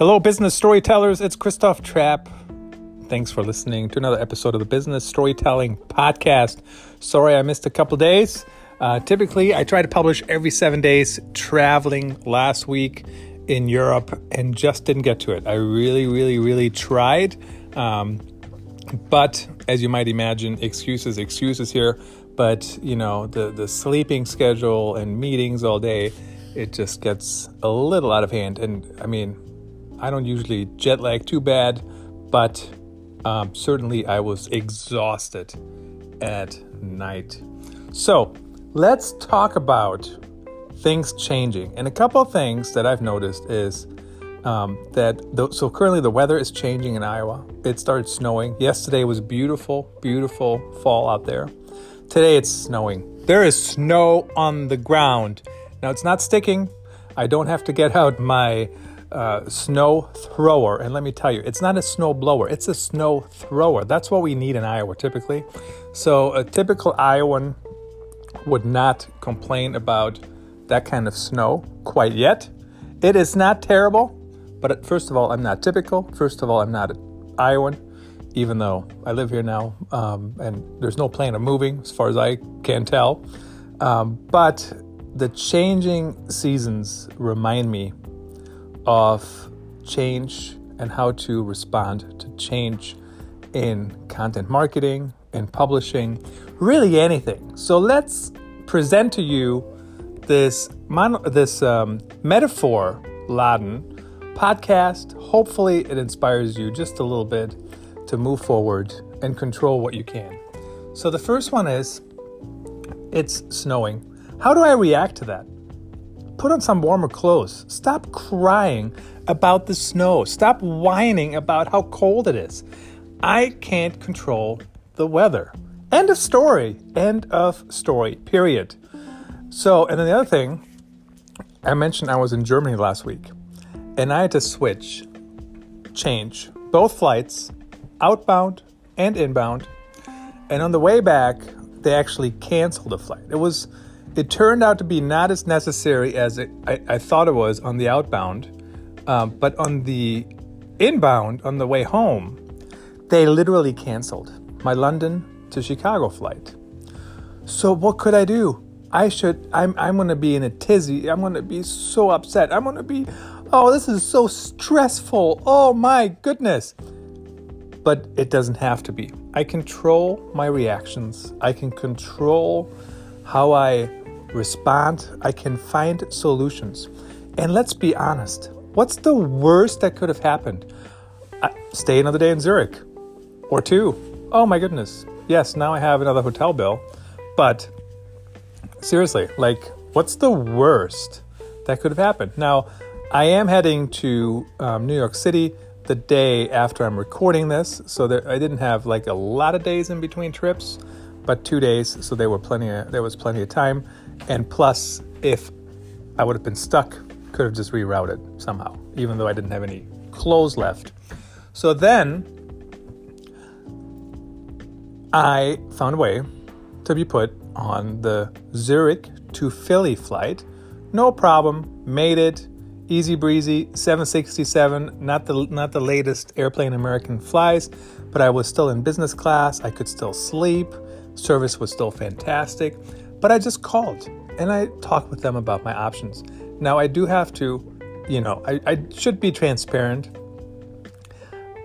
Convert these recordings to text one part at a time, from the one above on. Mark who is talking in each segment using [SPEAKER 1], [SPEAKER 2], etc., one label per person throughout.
[SPEAKER 1] Hello, business storytellers. It's Christoph Trappe. Thanks for listening to another episode of the Business Storytelling Podcast. Sorry I missed a couple days. Uh, typically, I try to publish every seven days. Traveling last week in Europe and just didn't get to it. I really, really, really tried. Um, but as you might imagine, excuses, excuses here. But you know, the the sleeping schedule and meetings all day, it just gets a little out of hand. And I mean, I don't usually jet lag too bad, but um, certainly I was exhausted at night. So let's talk about things changing. And a couple of things that I've noticed is um, that the, so currently the weather is changing in Iowa. It started snowing. Yesterday was beautiful, beautiful fall out there. Today it's snowing. There is snow on the ground. Now it's not sticking. I don't have to get out my uh, snow thrower. And let me tell you, it's not a snow blower, it's a snow thrower. That's what we need in Iowa typically. So a typical Iowan would not complain about that kind of snow quite yet. It is not terrible, but first of all, I'm not typical. First of all, I'm not an Iowan, even though I live here now, um, and there's no plan of moving as far as I can tell. Um, but the changing seasons remind me of change and how to respond to change in content marketing, in publishing, really anything. So let's present to you this mon- this um, metaphor laden podcast. Hopefully, it inspires you just a little bit to move forward and control what you can. So, the first one is it's snowing. How do I react to that? Put on some warmer clothes. Stop crying about the snow. Stop whining about how cold it is. I can't control the weather. End of story. End of story. Period. So, and then the other thing, I mentioned I was in Germany last week and I had to switch, change both flights, outbound and inbound. And on the way back, they actually canceled the flight. It was, it turned out to be not as necessary as it, I, I thought it was on the outbound, um, but on the inbound, on the way home, they literally canceled my London to Chicago flight. So what could I do? I should. I'm. I'm gonna be in a tizzy. I'm gonna be so upset. I'm gonna be Oh, this is so stressful. Oh my goodness. But it doesn't have to be. I control my reactions. I can control how I respond. I can find solutions. And let's be honest what's the worst that could have happened? I, stay another day in Zurich or two. Oh my goodness. Yes, now I have another hotel bill. But seriously, like, what's the worst that could have happened? Now, I am heading to um, New York City the day after I'm recording this, so I didn't have like a lot of days in between trips, but two days, so there were plenty. Of, there was plenty of time, and plus, if I would have been stuck, could have just rerouted somehow, even though I didn't have any clothes left. So then, I found a way to be put on the Zurich to Philly flight. No problem, made it easy breezy 767 not the not the latest airplane american flies but i was still in business class i could still sleep service was still fantastic but i just called and i talked with them about my options. Now i do have to you know i, I should be transparent.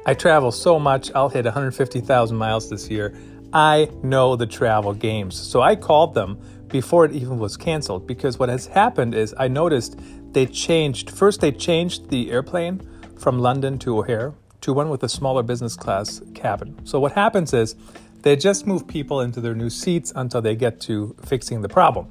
[SPEAKER 1] I travel so much i'll hit 150000 miles this year. I know the travel games. So i called them before it even was canceled because what has happened is i noticed they changed first they changed the airplane from London to O'Hare to one with a smaller business class cabin. So what happens is they just move people into their new seats until they get to fixing the problem.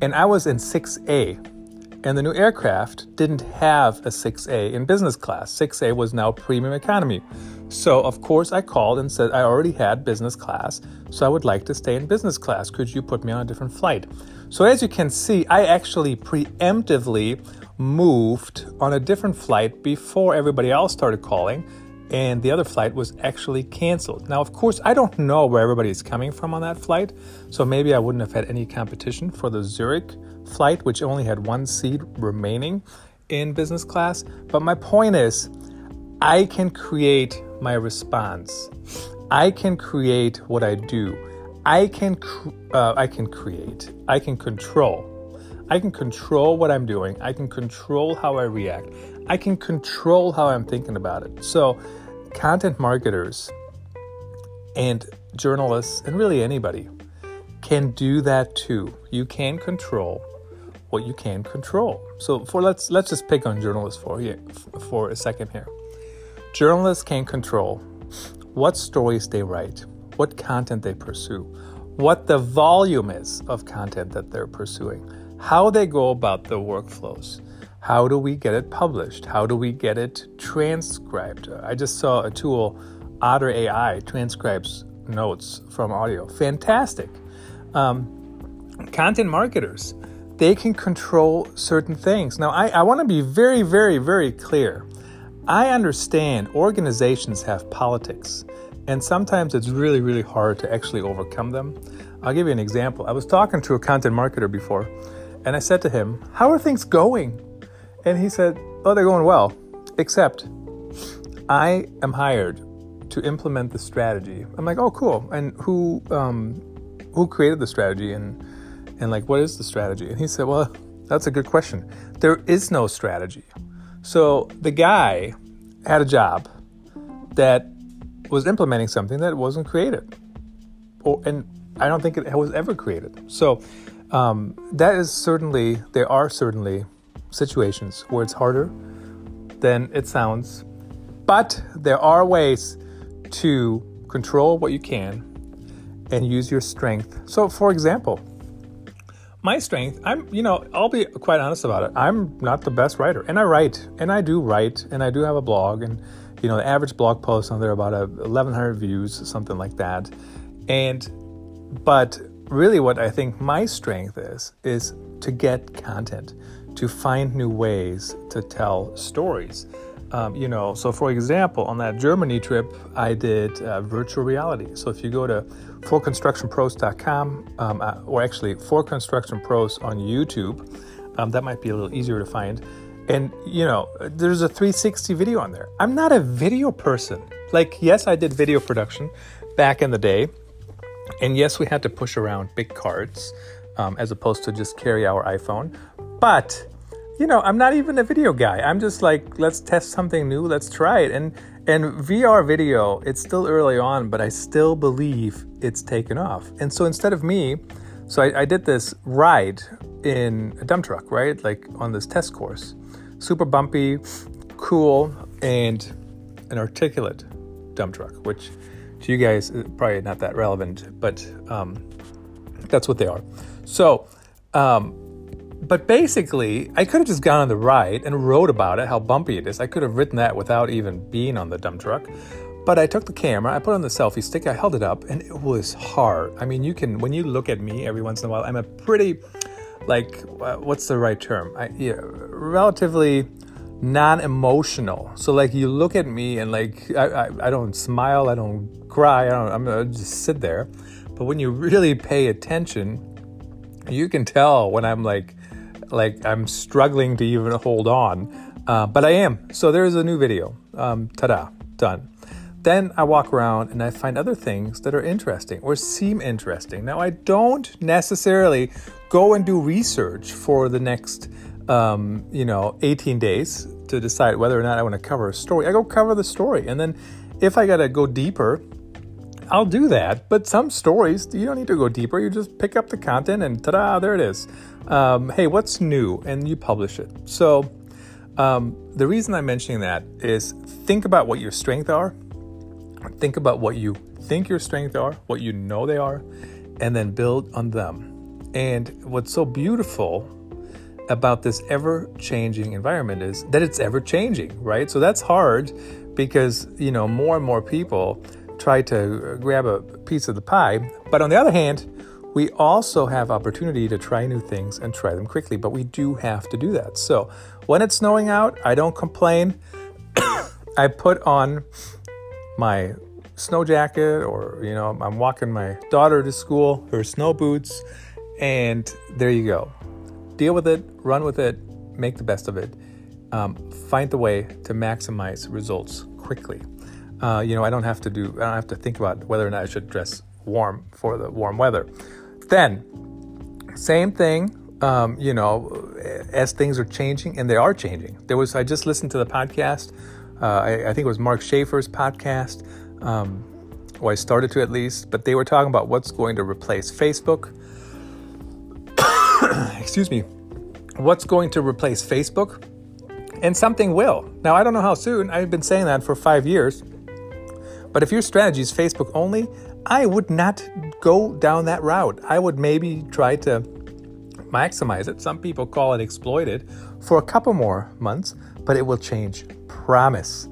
[SPEAKER 1] And I was in 6A and the new aircraft didn't have a 6A in business class. 6A was now premium economy. So, of course, I called and said I already had business class, so I would like to stay in business class. Could you put me on a different flight? So, as you can see, I actually preemptively moved on a different flight before everybody else started calling, and the other flight was actually canceled. Now, of course, I don't know where everybody is coming from on that flight, so maybe I wouldn't have had any competition for the Zurich flight, which only had one seat remaining. in business class. But my point is, I can create my response. I can create what I do. I can uh, I can create. I can control. I can control what I'm doing. I can control how I react. I can control how I'm thinking about it. So, content marketers and journalists and really anybody can do that too. You can control what you can control. So for let's let's just pick on journalists for here for a second here. Journalists can control what stories they write, what content they pursue, what the volume is of content that they're pursuing, how they go about the workflows. How do we get it published? How do we get it transcribed? I just saw a tool, Otter AI, transcribes notes from audio. Fantastic. Um, content marketers, they can control certain things. Now, I, I want to be very, very, very clear. I understand organizations have politics, and sometimes it's really, really hard to actually overcome them. I'll give you an example. I was talking to a content marketer before, and I said to him, How are things going? And he said, Oh, they're going well, except I am hired to implement the strategy. I'm like, Oh, cool. And who um, who created the strategy and and like what is the strategy? And he said, Well, that's a good question. There is no strategy. So the guy had a job that was implementing something that wasn't created, or and I don't think it was ever created. So um, that is certainly there are certainly situations where it's harder than it sounds, but there are ways to control what you can and use your strength. So, for example, my strength, I'm, you know, I'll be quite honest about it. I'm not the best writer, and I write, and I do write, and I do have a blog, and you know, the average blog post on there about 1,100 views, something like that. And, but really, what I think my strength is is to get content, to find new ways to tell stories. Um, you know, so for example, on that Germany trip, I did uh, virtual reality. So if you go to forconstructionpros.com, um, uh, or actually for construction pros on YouTube, um, that might be a little easier to find. And you know, there's a 360 video on there. I'm not a video person. Like, yes, I did video production back in the day, and yes, we had to push around big cards um, as opposed to just carry our iPhone. But you know, I'm not even a video guy. I'm just like, let's test something new, let's try it. And and VR video, it's still early on, but I still believe it's taken off. And so instead of me, so I, I did this ride in a dump truck, right? Like on this test course. Super bumpy, cool, and an articulate dump truck, which to you guys is probably not that relevant, but um, that's what they are. So um, but basically, I could have just gone on the ride and wrote about it, how bumpy it is. I could have written that without even being on the dump truck. But I took the camera, I put on the selfie stick, I held it up, and it was hard. I mean, you can, when you look at me every once in a while, I'm a pretty, like, what's the right term? I, yeah, relatively non-emotional. So like, you look at me and like, I, I, I don't smile, I don't cry, I don't, I'm just sit there. But when you really pay attention, you can tell when I'm like like I'm struggling to even hold on, uh, but I am. So there's a new video. Um, ta-da, done. Then I walk around and I find other things that are interesting or seem interesting. Now I don't necessarily go and do research for the next, um, you know, 18 days to decide whether or not I want to cover a story. I go cover the story, and then if I gotta go deeper, I'll do that. But some stories, you don't need to go deeper. You just pick up the content and ta da, there it is. Um, hey, what's new? And you publish it. So, um, the reason I'm mentioning that is think about what your strengths are, think about what you think your strengths are, what you know they are, and then build on them. And what's so beautiful about this ever changing environment is that it's ever changing, right? So that's hard because, you know, more and more people try to grab a piece of the pie. But on the other hand, we also have opportunity to try new things and try them quickly, but we do have to do that. So when it's snowing out, I don't complain. I put on my snow jacket or you know i'm walking my daughter to school her snow boots and there you go deal with it run with it make the best of it um, find the way to maximize results quickly. Uh, you know, I don't have to do, I don't have to think about whether or not I should dress warm for the warm weather. Then, same thing. Um, you know, as things are changing, and they are changing. There was I just listened to the podcast. Uh, I, I, think it was Mark Schaefer's podcast. Um, or I started to at least, but they were talking about what's going to replace Facebook. Excuse me. What's going to replace Facebook? And something will. Now, I don't know how soon. I've been saying that for five years. But if your strategy is Facebook only, I would not go down that route. I would maybe try to maximize it. Some people call it exploited for a couple more months, but it will change. Promise.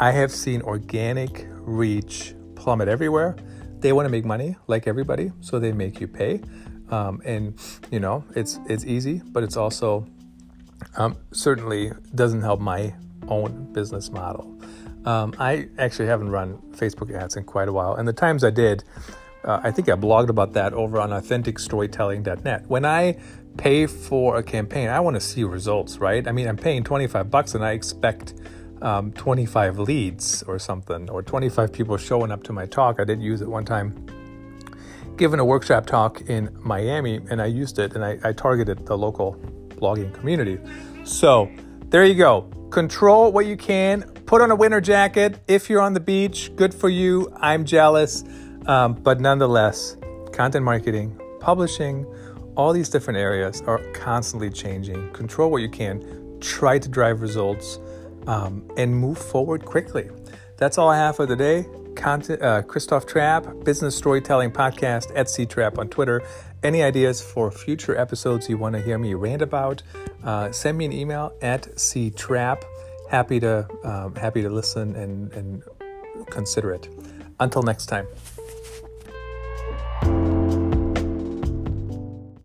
[SPEAKER 1] I have seen organic reach plummet everywhere. They want to make money like everybody, so they make you pay. Um, and you know, it's it's easy, but it's also um, certainly doesn't help my own business model. Um, I actually haven't run Facebook ads in quite a while, and the times I did, uh, I think I blogged about that over on authenticstorytelling.net. When I pay for a campaign, I want to see results, right? I mean, I'm paying 25 bucks and I expect um, 25 leads or something, or 25 people showing up to my talk. I did use it one time, given a workshop talk in Miami, and I used it and I, I targeted the local blogging community. So there you go. Control what you can. Put on a winter jacket. If you're on the beach, good for you. I'm jealous. Um, but nonetheless, content marketing, publishing, all these different areas are constantly changing. Control what you can. Try to drive results um, and move forward quickly. That's all I have for today. Content, uh, Christoph Trappe, Business Storytelling Podcast at C-Trappe on Twitter. Any ideas for future episodes you want to hear me rant about? Uh, send me an email at C-Trappe. Happy to um, happy to listen and, and consider it. Until next time.